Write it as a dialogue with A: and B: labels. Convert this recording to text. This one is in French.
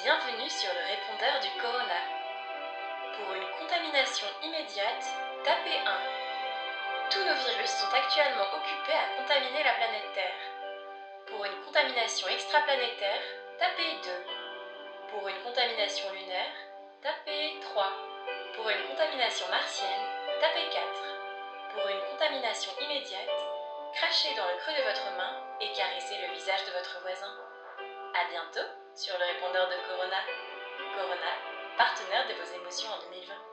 A: Bienvenue sur le répondeur du Corona. Pour une contamination immédiate, tapez 1. Tous nos virus sont actuellement occupés à contaminer la planète Terre. Pour une contamination extraplanétaire, tapez 2. Pour une contamination lunaire, tapez 3. Pour une contamination martienne, tapez 4. Pour une contamination immédiate, crachez dans le creux de votre main et caressez le visage de votre voisin. À bientôt sur le répondeur de Corona. Corona, partenaire de vos émotions en 2020.